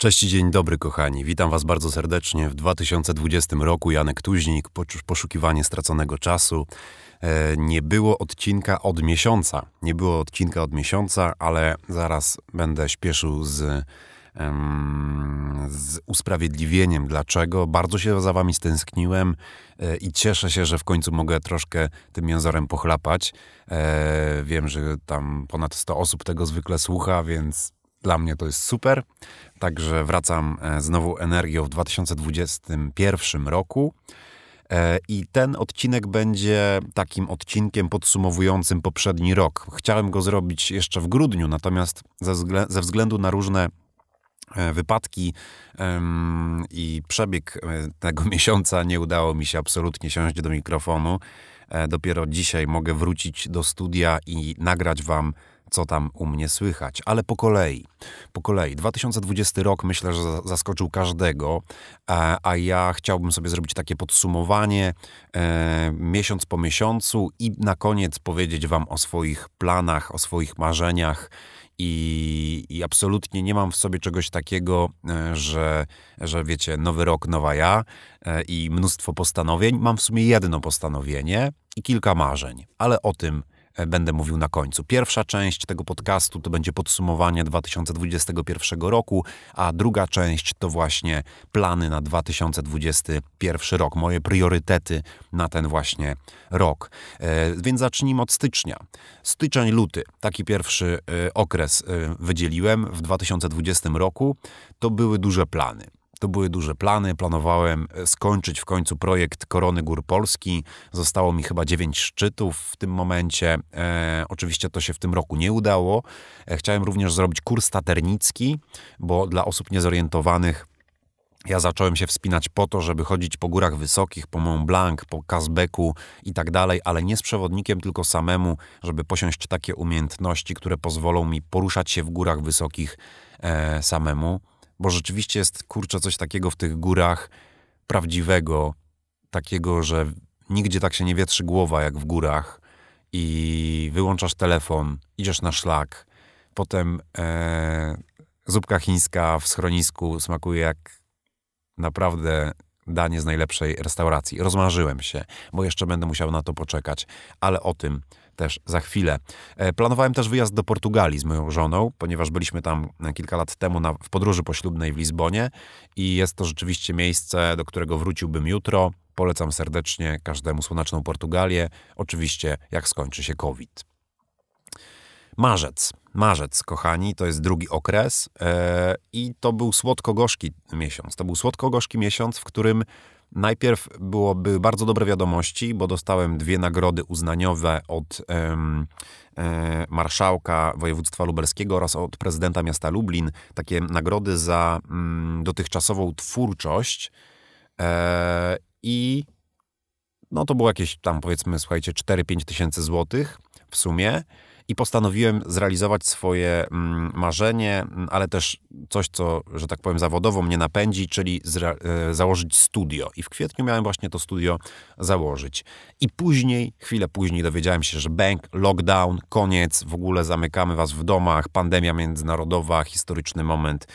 Cześć dzień dobry, kochani. Witam Was bardzo serdecznie w 2020 roku. Janek Tuźnik, poszukiwanie straconego czasu. E, nie było odcinka od miesiąca. Nie było odcinka od miesiąca, ale zaraz będę śpieszył z, z usprawiedliwieniem, dlaczego. Bardzo się za Wami stęskniłem e, i cieszę się, że w końcu mogę troszkę tym jęzorem pochlapać. E, wiem, że tam ponad 100 osób tego zwykle słucha, więc dla mnie to jest super. Także wracam z nową energią w 2021 roku. E, I ten odcinek będzie takim odcinkiem podsumowującym poprzedni rok. Chciałem go zrobić jeszcze w grudniu, natomiast ze względu na różne e, wypadki i przebieg e, tego miesiąca nie udało mi się absolutnie siąść do mikrofonu. Dopiero dzisiaj mogę wrócić do studia i nagrać Wam co tam u mnie słychać, ale po kolei. Po kolei. 2020 rok myślę, że zaskoczył każdego, a ja chciałbym sobie zrobić takie podsumowanie e, miesiąc po miesiącu i na koniec powiedzieć Wam o swoich planach, o swoich marzeniach. I, I, absolutnie nie mam w sobie czegoś takiego, e, że, że wiecie, nowy rok, nowa ja e, i mnóstwo postanowień. Mam w sumie jedno postanowienie i kilka marzeń, ale o tym będę mówił na końcu. Pierwsza część tego podcastu to będzie podsumowanie 2021 roku, a druga część to właśnie plany na 2021 rok, moje priorytety na ten właśnie rok. E, więc zacznijmy od stycznia. Styczeń, luty, taki pierwszy e, okres wydzieliłem w 2020 roku. To były duże plany. To były duże plany. Planowałem e, skończyć w końcu projekt Korony Gór Polski. Zostało mi chyba dziewięć szczytów w tym momencie. E, oczywiście to się w tym roku nie udało. E, chciałem również zrobić kurs taternicki, bo dla osób niezorientowanych ja zacząłem się wspinać po to, żeby chodzić po górach wysokich, po Mont Blanc, po Kazbeku i tak dalej, ale nie z przewodnikiem, tylko samemu, żeby posiąść takie umiejętności, które pozwolą mi poruszać się w górach wysokich e, samemu bo rzeczywiście jest kurczę coś takiego w tych górach prawdziwego, takiego, że nigdzie tak się nie wietrzy głowa jak w górach i wyłączasz telefon, idziesz na szlak, potem e, zupka chińska w schronisku smakuje jak naprawdę danie z najlepszej restauracji. Rozmarzyłem się, bo jeszcze będę musiał na to poczekać, ale o tym też za chwilę. E, planowałem też wyjazd do Portugalii z moją żoną, ponieważ byliśmy tam kilka lat temu na, w podróży poślubnej w Lizbonie i jest to rzeczywiście miejsce, do którego wróciłbym jutro. Polecam serdecznie każdemu słoneczną Portugalię, oczywiście jak skończy się COVID. Marzec. Marzec, kochani, to jest drugi okres e, i to był słodko-gorzki miesiąc. To był słodko-gorzki miesiąc, w którym Najpierw byłoby bardzo dobre wiadomości, bo dostałem dwie nagrody uznaniowe od e, marszałka województwa lubelskiego oraz od prezydenta miasta Lublin. Takie nagrody za mm, dotychczasową twórczość. E, I no to było jakieś tam powiedzmy, słuchajcie, 4-5 tysięcy złotych w sumie i postanowiłem zrealizować swoje mm, marzenie, ale też coś, co, że tak powiem, zawodowo mnie napędzi, czyli e, założyć studio. I w kwietniu miałem właśnie to studio założyć. I później, chwilę później dowiedziałem się, że bank, lockdown, koniec, w ogóle zamykamy was w domach, pandemia międzynarodowa, historyczny moment.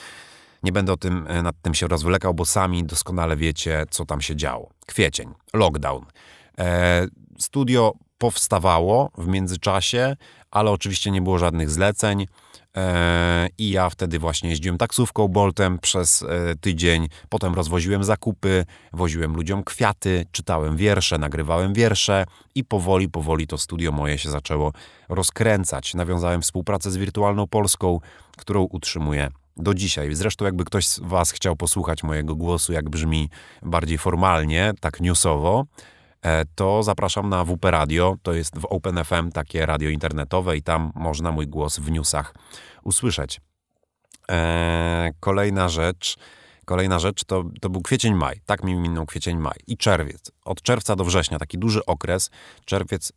Nie będę o tym, e, nad tym się rozwlekał, bo sami doskonale wiecie, co tam się działo. Kwiecień, lockdown. E, studio powstawało w międzyczasie, ale oczywiście nie było żadnych zleceń. E, I ja wtedy właśnie jeździłem taksówką Boltem przez e, tydzień, potem rozwoziłem zakupy, woziłem ludziom kwiaty, czytałem wiersze, nagrywałem wiersze i powoli, powoli to studio moje się zaczęło rozkręcać. Nawiązałem współpracę z Wirtualną Polską, którą utrzymuję do dzisiaj. Zresztą, jakby ktoś z Was chciał posłuchać mojego głosu, jak brzmi bardziej formalnie, tak newsowo, to zapraszam na WP Radio. To jest w OpenFM takie radio internetowe i tam można mój głos w newsach usłyszeć. Eee, kolejna rzecz. Kolejna rzecz to, to był kwiecień, maj. Tak mi minął kwiecień, maj. I czerwiec. Od czerwca do września, taki duży okres. Czerwiec,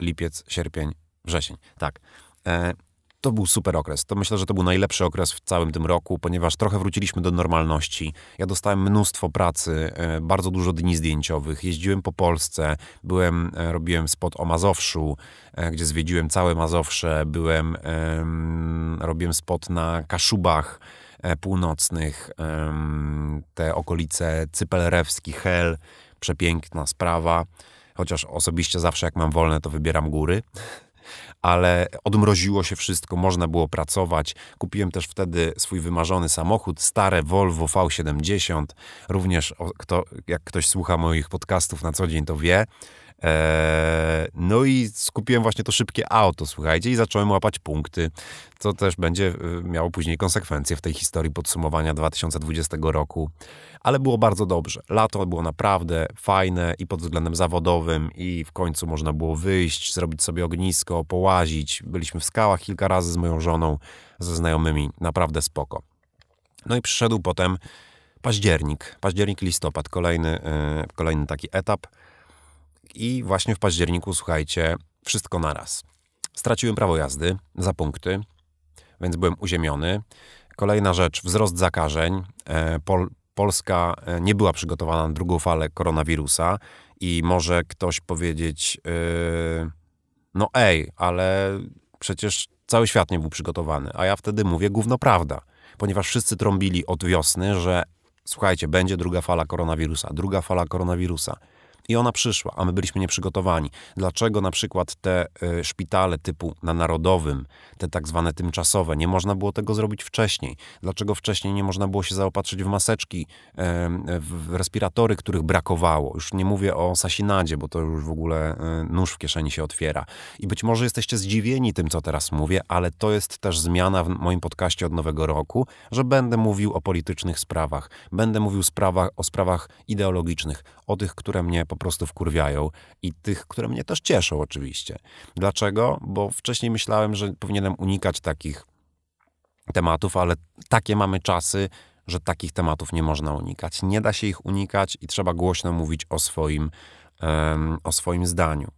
lipiec, sierpień, wrzesień. Tak. E, to był super okres. To myślę, że to był najlepszy okres w całym tym roku, ponieważ trochę wróciliśmy do normalności. Ja dostałem mnóstwo pracy, e, bardzo dużo dni zdjęciowych. Jeździłem po Polsce, byłem, e, robiłem spot o Mazowszu, e, gdzie zwiedziłem całe Mazowsze, byłem, robiłem spot na Kaszubach, północnych, te okolice Cypelrewski, Hel, przepiękna sprawa. Chociaż osobiście zawsze jak mam wolne, to wybieram góry ale odmroziło się wszystko, można było pracować. Kupiłem też wtedy swój wymarzony samochód, stare Volvo V70. Również, kto, jak ktoś słucha moich podcastów na co dzień, to wie. Eee, no i skupiłem właśnie to szybkie auto, słuchajcie, i zacząłem łapać punkty, co też będzie y, miało później konsekwencje w tej historii podsumowania 2020 roku. Ale było bardzo dobrze. Lato było naprawdę fajne i pod względem zawodowym, i w końcu można było wyjść, zrobić sobie ognisko, połazić. Byliśmy w skałach kilka razy z moją żoną, ze znajomymi. Naprawdę spoko. No i przyszedł potem październik, październik, listopad, kolejny, yy, kolejny taki etap i właśnie w październiku, słuchajcie, wszystko naraz. Straciłem prawo jazdy za punkty, więc byłem uziemiony. Kolejna rzecz, wzrost zakażeń. E, Pol Polska e, nie była przygotowana na drugą falę koronawirusa i może ktoś powiedzieć, yy, no ej, ale przecież cały świat nie był przygotowany. A ja wtedy mówię gówno prawda, ponieważ wszyscy trąbili od wiosny, że słuchajcie, będzie druga fala koronawirusa, druga fala koronawirusa. I ona przyszła, a my byliśmy nieprzygotowani. Dlaczego na przykład te y, szpitale typu na Narodowym, te tak zwane tymczasowe, nie można było tego zrobić wcześniej? Dlaczego wcześniej nie można było się zaopatrzyć w maseczki, w respiratory, których brakowało? Już nie mówię o Sasinadzie, bo to już w ogóle y, nóż w kieszeni się otwiera. I być może jesteście zdziwieni tym, co teraz mówię, ale to jest też zmiana w moim podcaście od nowego roku, że będę mówił o politycznych sprawach, będę mówił sprawach, o sprawach ideologicznych, o tych, które mnie po prostu wkurwiają i tych, które mnie też cieszą oczywiście. Dlaczego? Bo wcześniej myślałem, że powinienem unikać takich tematów, ale takie mamy czasy, że takich tematów nie można unikać. Nie da się ich unikać i trzeba głośno mówić o swoim, um, o swoim zdaniu.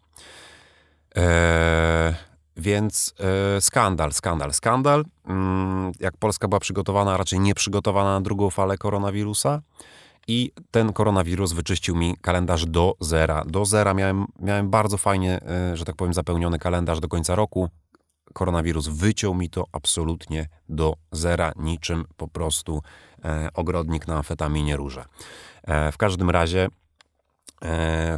E, więc e, skandal, skandal, skandal. Mm, jak Polska była przygotowana, raczej nie przygotowana na drugą falę koronawirusa, i ten koronawirus wyczyścił mi kalendarz do zera. Do zera miałem, miałem bardzo fajnie, e, że tak powiem, zapełniony kalendarz do końca roku. Koronawirus wyciął mi to absolutnie do zera, niczym po prostu e, ogrodnik na amfetaminie róże. E, w każdym razie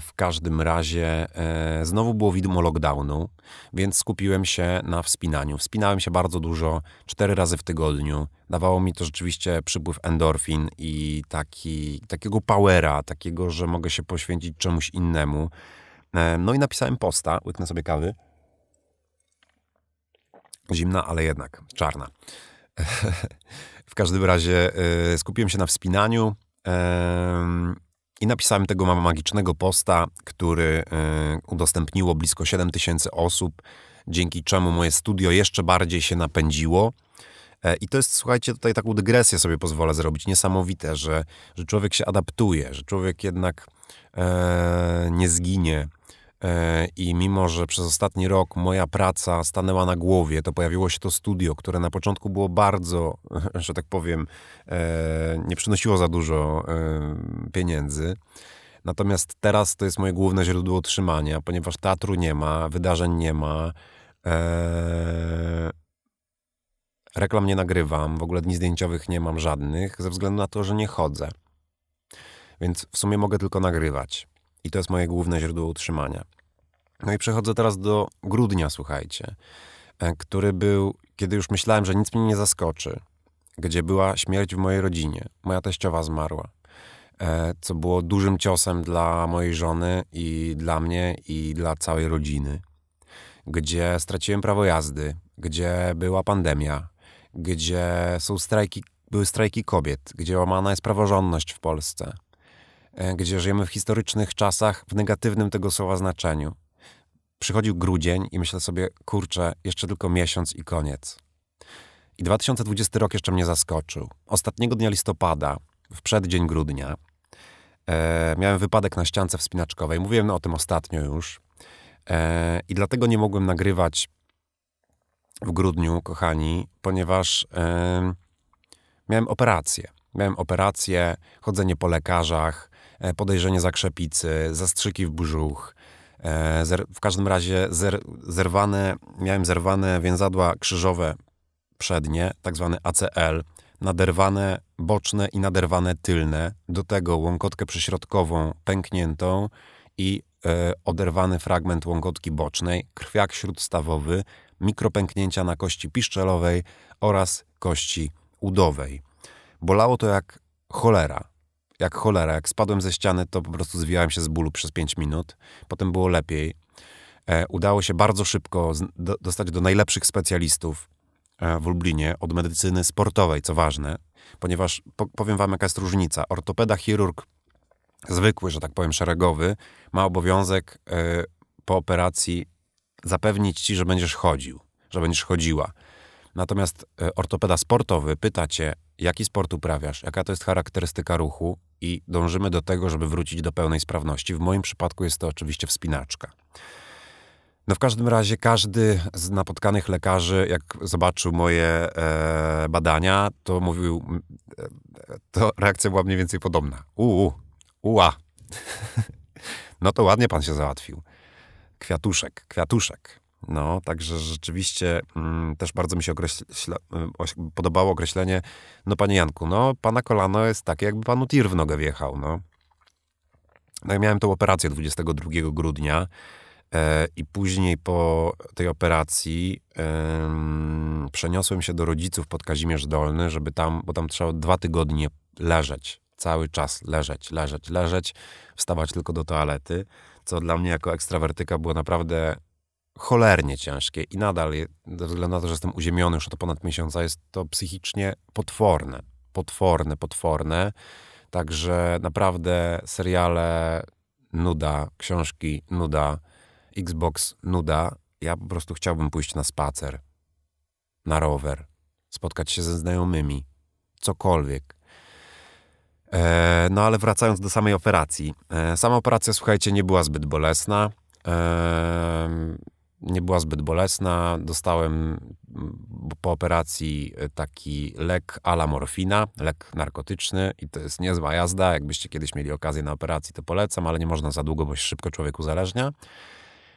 w każdym razie e, znowu było widmo lockdownu, więc skupiłem się na wspinaniu. Wspinałem się bardzo dużo, cztery razy w tygodniu. Dawało mi to rzeczywiście przypływ endorfin i taki, takiego powera, takiego, że mogę się poświęcić czemuś innemu. E, no i napisałem posta, łyknę sobie kawy. Zimna, ale jednak czarna. w każdym razie skupiłem się na wspinaniu. I napisałem tego magicznego posta, który y, udostępniło blisko 7 tysięcy osób, dzięki czemu moje studio jeszcze bardziej się napędziło. E, I to jest, słuchajcie, tutaj taką dygresję sobie pozwolę zrobić. Niesamowite, że, że człowiek się adaptuje, że człowiek jednak e, nie zginie, I mimo, że przez ostatni rok moja praca stanęła na głowie, to pojawiło się to studio, które na początku było bardzo, że tak powiem, e, nie przynosiło za dużo e, pieniędzy. Natomiast teraz to jest moje główne źródło utrzymania, ponieważ teatru nie ma, wydarzeń nie ma. Reklam nie nagrywam, w ogóle dni zdjęciowych nie mam żadnych, ze względu na to, że nie chodzę. Więc w sumie mogę tylko nagrywać. I to jest moje główne źródło utrzymania. No i przechodzę teraz do grudnia, słuchajcie, e, który był, kiedy już myślałem, że nic mnie nie zaskoczy, gdzie była śmierć w mojej rodzinie. Moja teściowa zmarła, e, co było dużym ciosem dla mojej żony i dla mnie i dla całej rodziny. Gdzie straciłem prawo jazdy, gdzie była pandemia, gdzie są strajki, były strajki kobiet, gdzie łamana jest praworządność w Polsce – gdzie żyjemy w historycznych czasach w negatywnym tego słowa znaczeniu. Przychodził grudzień i myślę sobie, kurczę, jeszcze tylko miesiąc i koniec. I 2020 rok jeszcze mnie zaskoczył. Ostatniego dnia listopada, w przeddzień grudnia, e, miałem wypadek na ściance wspinaczkowej. Mówiłem o tym ostatnio już. E, I dlatego nie mogłem nagrywać w grudniu, kochani, ponieważ e, miałem operację. Miałem operację, chodzenie po lekarzach, E, podejrzenie zakrzepicy, zastrzyki w brzuch. E, w każdym razie zer, zerwane, miałem zerwane więzadła krzyżowe przednie, tak zwany ACL. naderwane boczne i naderwane tylne, do tego łąkotkę przyśrodkową pękniętą i e, oderwany fragment łąkotki bocznej, krwiak śródstawowy, mikropęknięcia na kości piszczelowej oraz kości udowej. Bolało to jak cholera. Jak cholera. Jak spadłem ze ściany, to po prostu zwijałem się z bólu przez 5 minut. Potem było lepiej. E, udało się bardzo szybko z, do, dostać do najlepszych specjalistów e, w Lublinie od medycyny sportowej, co ważne, ponieważ po, powiem wam, jaka jest różnica. Ortopeda, chirurg zwykły, że tak powiem, szeregowy, ma obowiązek e, po operacji zapewnić ci, że będziesz chodził, że będziesz chodziła. Natomiast e, ortopeda sportowy pyta cię, jaki sport uprawiasz, jaka to jest charakterystyka ruchu i dążymy do tego, żeby wrócić do pełnej sprawności. W moim przypadku jest to oczywiście wspinaczka. No w każdym razie każdy z napotkanych lekarzy, jak zobaczył moje e, badania, to mówił, e, to reakcja była mniej więcej podobna. Uuu, uła. no to ładnie pan się załatwił. Kwiatuszek, kwiatuszek. No, także rzeczywiście mm, też bardzo mi się określa, y, podobało określenie, no panie Janku, no pana kolano jest takie, jakby panu tir w nogę wjechał, no. No ja miałem tą operację 22 grudnia e, i później po tej operacji e, przeniosłem się do rodziców pod Kazimierz Dolny, żeby tam, bo tam trzeba dwa tygodnie leżeć, cały czas leżeć, leżeć, leżeć, wstawać tylko do toalety, co dla mnie jako ekstrawertyka było naprawdę cholernie ciężkie i nadal, ze względu na to, że jestem uziemiony już od ponad miesiąca, jest to psychicznie potworne. Potworne, potworne. Także naprawdę seriale nuda, książki nuda, Xbox nuda. Ja po prostu chciałbym pójść na spacer, na rower, spotkać się ze znajomymi, cokolwiek. E, no ale wracając do samej operacji. E, sama operacja, słuchajcie, nie była zbyt bolesna. E, była zbyt bolesna. Dostałem mm, po operacji e, taki lek ala morfina, lek narkotyczny i to jest niezła jazda. Jakbyście kiedyś mieli okazję na operacji, to polecam, ale nie można za długo, bo się szybko człowiek uzależnia.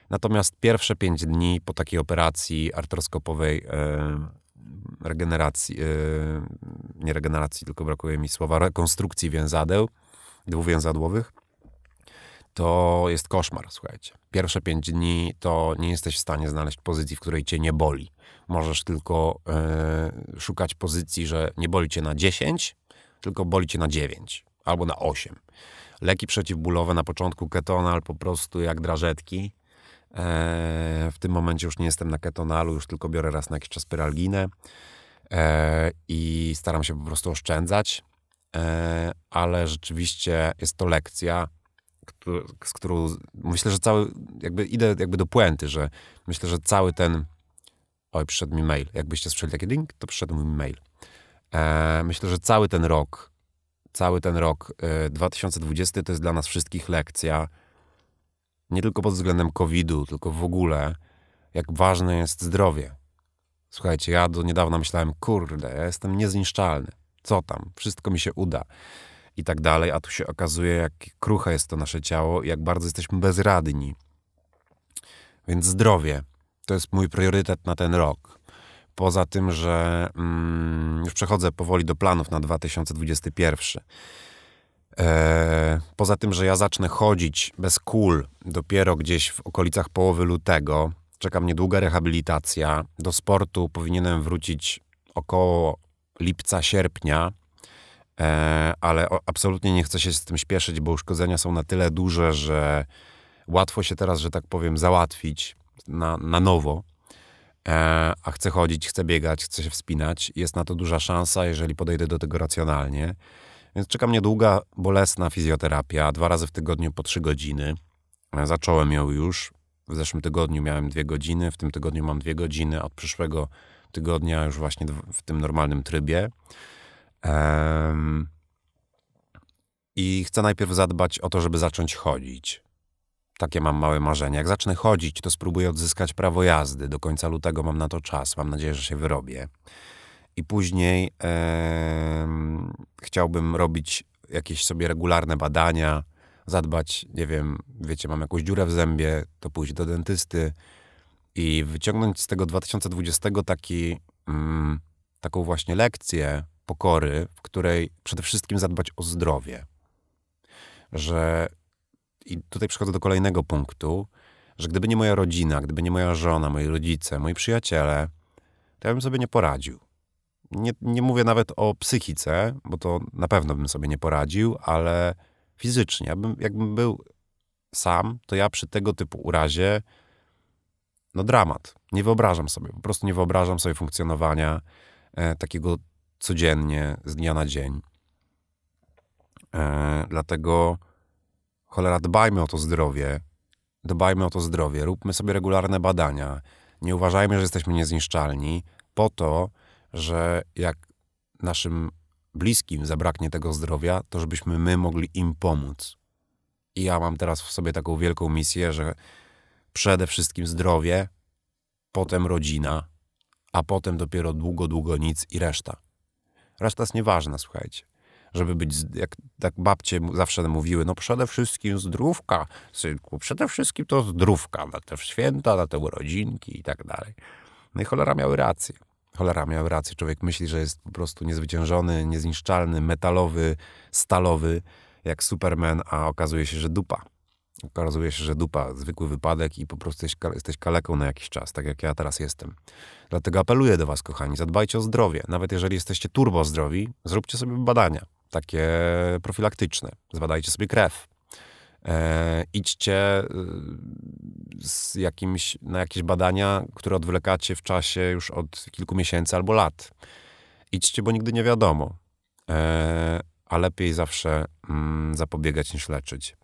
Natomiast pierwsze pięć dni po takiej operacji artroskopowej e, regeneracji, e, nie regeneracji, tylko brakuje mi słowa, rekonstrukcji więzadeł dwuwięzadłowych, to jest koszmar, słuchajcie. Pierwsze pięć dni to nie jesteś w stanie znaleźć pozycji, w której cię nie boli. Możesz tylko e, szukać pozycji, że nie boli cię na 10, tylko boli cię na 9 albo na 8. Leki przeciwbólowe na początku ketonal po prostu jak drażetki. E, w tym momencie już nie jestem na ketonalu, już tylko biorę raz na jakiś czas pyralginę e, i staram się po prostu oszczędzać. E, ale rzeczywiście jest to lekcja, z którą myślę, że cały, jakby idę jakby do puenty, że myślę, że cały ten, oj, przyszedł mi mail, jakbyście słyszeli taki link, to przyszedł mi mail. E, myślę, że cały ten rok, cały ten rok e, 2020 to jest dla nas wszystkich lekcja, nie tylko pod względem COVID-u, tylko w ogóle, jak ważne jest zdrowie. Słuchajcie, ja do niedawna myślałem, kurde, ja jestem niezniszczalny. Co tam? Wszystko mi się uda i tak dalej, a tu się okazuje, jak kruche jest to nasze ciało i jak bardzo jesteśmy bezradni. Więc zdrowie to jest mój priorytet na ten rok. Poza tym, że mm, już przechodzę powoli do planów na 2021. E, poza tym, że ja zacznę chodzić bez kul dopiero gdzieś w okolicach połowy lutego, czeka mnie długa rehabilitacja. Do sportu powinienem wrócić około lipca, sierpnia. E, ale absolutnie nie chcę się z tym śpieszyć, bo uszkodzenia są na tyle duże, że łatwo się teraz, że tak powiem, załatwić na, na nowo. E, a chcę chodzić, chcę biegać, chcę się wspinać. Jest na to duża szansa, jeżeli podejdę do tego racjonalnie. Więc czeka mnie długa, bolesna fizjoterapia, dwa razy w tygodniu po trzy godziny. E, zacząłem ją już. W zeszłym tygodniu miałem dwie godziny, w tym tygodniu mam dwie godziny, od przyszłego tygodnia już właśnie w tym normalnym trybie. Um, I chcę najpierw zadbać o to, żeby zacząć chodzić. Takie mam małe marzenie. Jak zacznę chodzić, to spróbuję odzyskać prawo jazdy. Do końca lutego mam na to czas. Mam nadzieję, że się wyrobię. I później chciałbym robić jakieś sobie regularne badania, zadbać, nie wiem, wiecie, mam jakąś dziurę w zębie, to pójść do dentysty i wyciągnąć z tego 2020 taki, mm, taką właśnie lekcję, pokory, w której przede wszystkim zadbać o zdrowie. Że i tutaj przechodzę do kolejnego punktu, że gdyby nie moja rodzina, gdyby nie moja żona, moi rodzice, moi przyjaciele, to ja bym sobie nie poradził. Nie, nie mówię nawet o psychice, bo to na pewno bym sobie nie poradził, ale fizycznie. Ja bym, jakbym był sam, to ja przy tego typu urazie, no dramat. Nie wyobrażam sobie, po prostu nie wyobrażam sobie funkcjonowania e, takiego codziennie, z dnia na dzień. E, dlatego cholera, dbajmy o to zdrowie, dbajmy o to zdrowie, róbmy sobie regularne badania. Nie uważajmy, że jesteśmy niezniszczalni, po to, że jak naszym bliskim zabraknie tego zdrowia, to żebyśmy my mogli im pomóc. I ja mam teraz w sobie taką wielką misję, że przede wszystkim zdrowie, potem rodzina, a potem dopiero długo, długo nic i reszta. Reszta jest nieważna, słuchajcie. Żeby być, jak tak babcie zawsze mówiły, no przede wszystkim zdrówka, synku, przede wszystkim to zdrówka na te święta, na te urodzinki i tak dalej. No i cholera miały rację. Cholera miały rację. Człowiek myśli, że jest po prostu niezwyciężony, niezniszczalny, metalowy, stalowy, jak Superman, a okazuje się, że dupa. Okazuje się, że dupa, zwykły wypadek i po prostu jesteś, kaleką na jakiś czas, tak jak ja teraz jestem. Dlatego apeluję do was, kochani, zadbajcie o zdrowie. Nawet jeżeli jesteście turbo zdrowi, zróbcie sobie badania, takie profilaktyczne. Zbadajcie sobie krew. E, idźcie y, z jakimś, na jakieś badania, które odwlekacie w czasie już od kilku miesięcy albo lat. Idźcie, bo nigdy nie wiadomo. E, a lepiej zawsze mm, zapobiegać niż leczyć.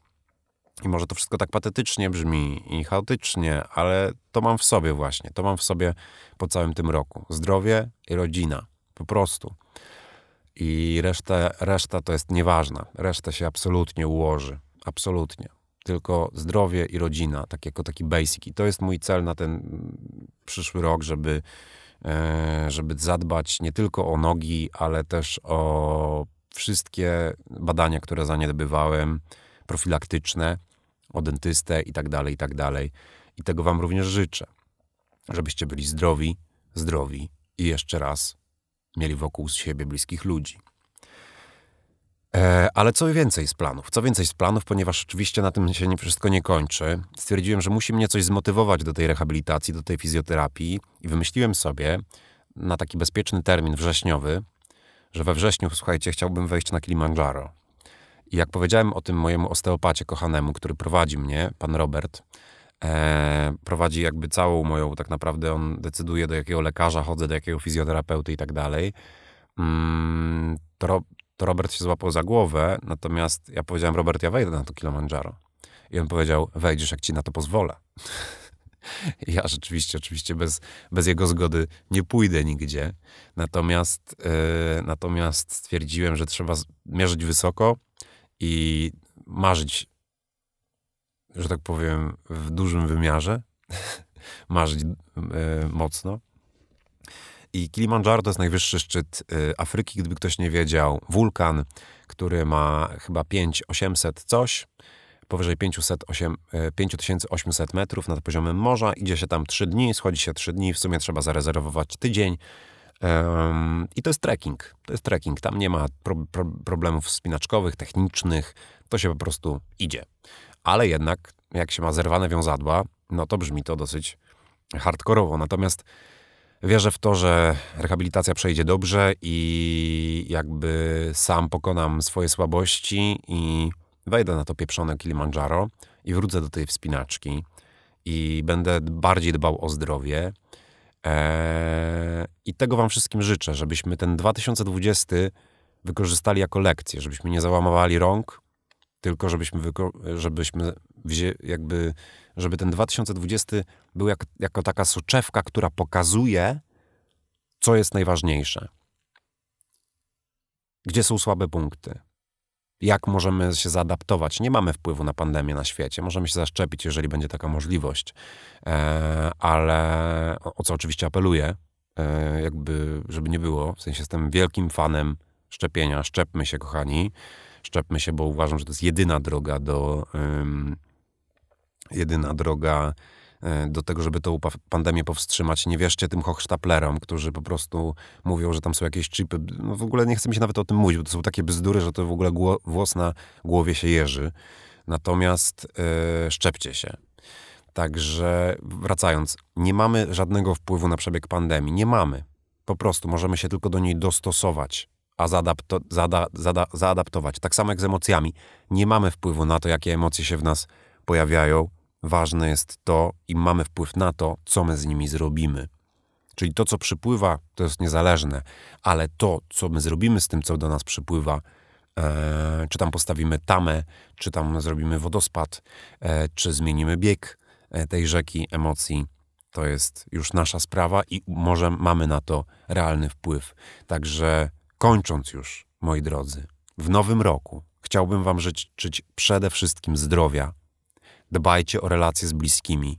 I może to wszystko tak patetycznie brzmi i chaotycznie, ale to mam w sobie właśnie. To mam w sobie po całym tym roku. Zdrowie i rodzina. Po prostu. I reszta, reszta to jest nieważna. Reszta się absolutnie ułoży. Absolutnie. Tylko zdrowie i rodzina, tak jako taki basic. I to jest mój cel na ten przyszły rok, żeby, e, żeby zadbać nie tylko o nogi, ale też o wszystkie badania, które zaniedbywałem, profilaktyczne, o dentystę i tak dalej, i tak dalej. I tego wam również życzę, żebyście byli zdrowi, zdrowi i jeszcze raz mieli wokół siebie bliskich ludzi. E, ale co więcej z planów? Co więcej z planów, ponieważ oczywiście na tym się nie, wszystko nie kończy. Stwierdziłem, że musi mnie coś zmotywować do tej rehabilitacji, do tej fizjoterapii i wymyśliłem sobie na taki bezpieczny termin wrześniowy, że we wrześniu, słuchajcie, chciałbym wejść na Kilimandżaro. I jak powiedziałem o tym mojemu osteopacie kochanemu, który prowadzi mnie, pan Robert, e, prowadzi jakby całą moją, tak naprawdę on decyduje do jakiego lekarza chodzę, do jakiego fizjoterapeuty i tak dalej, mm, to, Robert się złapał za głowę, natomiast ja powiedziałem, Robert, ja wejdę na to Kilimandżaro. I on powiedział, wejdziesz, jak ci na to pozwolę. Ja rzeczywiście, oczywiście bez, bez jego zgody nie pójdę nigdzie. Natomiast, yy, natomiast stwierdziłem, że trzeba mierzyć wysoko i marzyć, że tak powiem, w dużym wymiarze. marzyć yy, mocno. I Kilimandżaro to jest najwyższy szczyt y, Afryki, gdyby ktoś nie wiedział. Wulkan, który ma chyba 5800 coś powyżej 508, 5800 e, metrów nad poziomem morza. Idzie się tam 3 dni, schodzi się 3 dni, w sumie trzeba zarezerwować tydzień. Um, I to jest trekking. To jest trekking. Tam nie ma pro, pro, problemów spinaczkowych, technicznych. To się po prostu idzie. Ale jednak, jak się ma zerwane wiązadła, no to brzmi to dosyć hardkorowo. Natomiast wierzę w to, że rehabilitacja przejdzie dobrze i jakby sam pokonam swoje słabości i wejdę na to pieprzone Kilimandżaro i wrócę do tej wspinaczki i będę bardziej dbał o zdrowie. Eee, I tego Wam wszystkim życzę, żebyśmy ten 2020 wykorzystali jako lekcję, żebyśmy nie załamowali rąk, tylko żebyśmy, żebyśmy jakby, żeby ten 2020 był jak, jako taka soczewka, która pokazuje, co jest najważniejsze. Gdzie są słabe punkty? Jak możemy się zaadaptować. Nie mamy wpływu na pandemię na świecie. Możemy się zaszczepić, jeżeli będzie taka możliwość. E, ale o, co oczywiście apeluję, e, jakby, żeby nie było, w sensie jestem wielkim fanem szczepienia. Szczepmy się, kochani. Szczepmy się, bo uważam, że to jest jedyna droga do. jedyna droga do tego, żeby tą pandemię powstrzymać. Nie wierzcie tym hochsztaplerom, którzy po prostu mówią, że tam są jakieś chipy. No w ogóle nie chcę mi się nawet o tym mówić, bo to są takie bzdury, że to w ogóle włos na głowie się jeży. Natomiast yy, szczepcie się. Także wracając, nie mamy żadnego wpływu na przebieg pandemii. Nie mamy. Po prostu możemy się tylko do niej dostosować, a zaadapto, zaada, zaada, zaadaptować. Tak samo jak z emocjami. Nie mamy wpływu na to, jakie emocje się w nas pojawiają. Ważne jest to i mamy wpływ na to, co my z nimi zrobimy. Czyli to, co przypływa, to jest niezależne, ale to, co my zrobimy z tym, co do nas przypływa, e, czy tam postawimy tamę, czy tam zrobimy wodospad, e, czy zmienimy bieg e, tej rzeki emocji, to jest już nasza sprawa i może mamy na to realny wpływ. Także kończąc już, moi drodzy, w nowym roku chciałbym Wam życzyć przede wszystkim zdrowia. Dbajcie o relacje z bliskimi.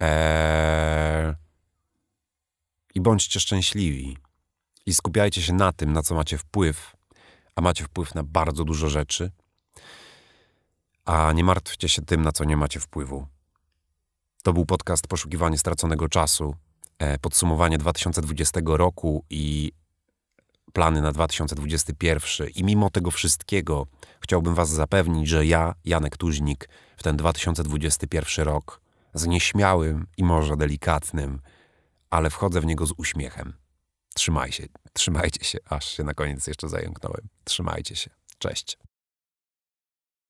Eee... I bądźcie szczęśliwi. I skupiajcie się na tym, na co macie wpływ, a macie wpływ na bardzo dużo rzeczy. A nie martwcie się tym, na co nie macie wpływu. To był podcast Poszukiwanie straconego czasu, e, podsumowanie 2020 roku i plany na 2021. I mimo tego wszystkiego chciałbym Was zapewnić, że ja, Janek Tuźnik, w ten 2021 rok z nieśmiałym i może delikatnym, ale wchodzę w niego z uśmiechem. Trzymaj się, trzymajcie się, aż się na koniec jeszcze zająknąłem. Trzymajcie się. Cześć.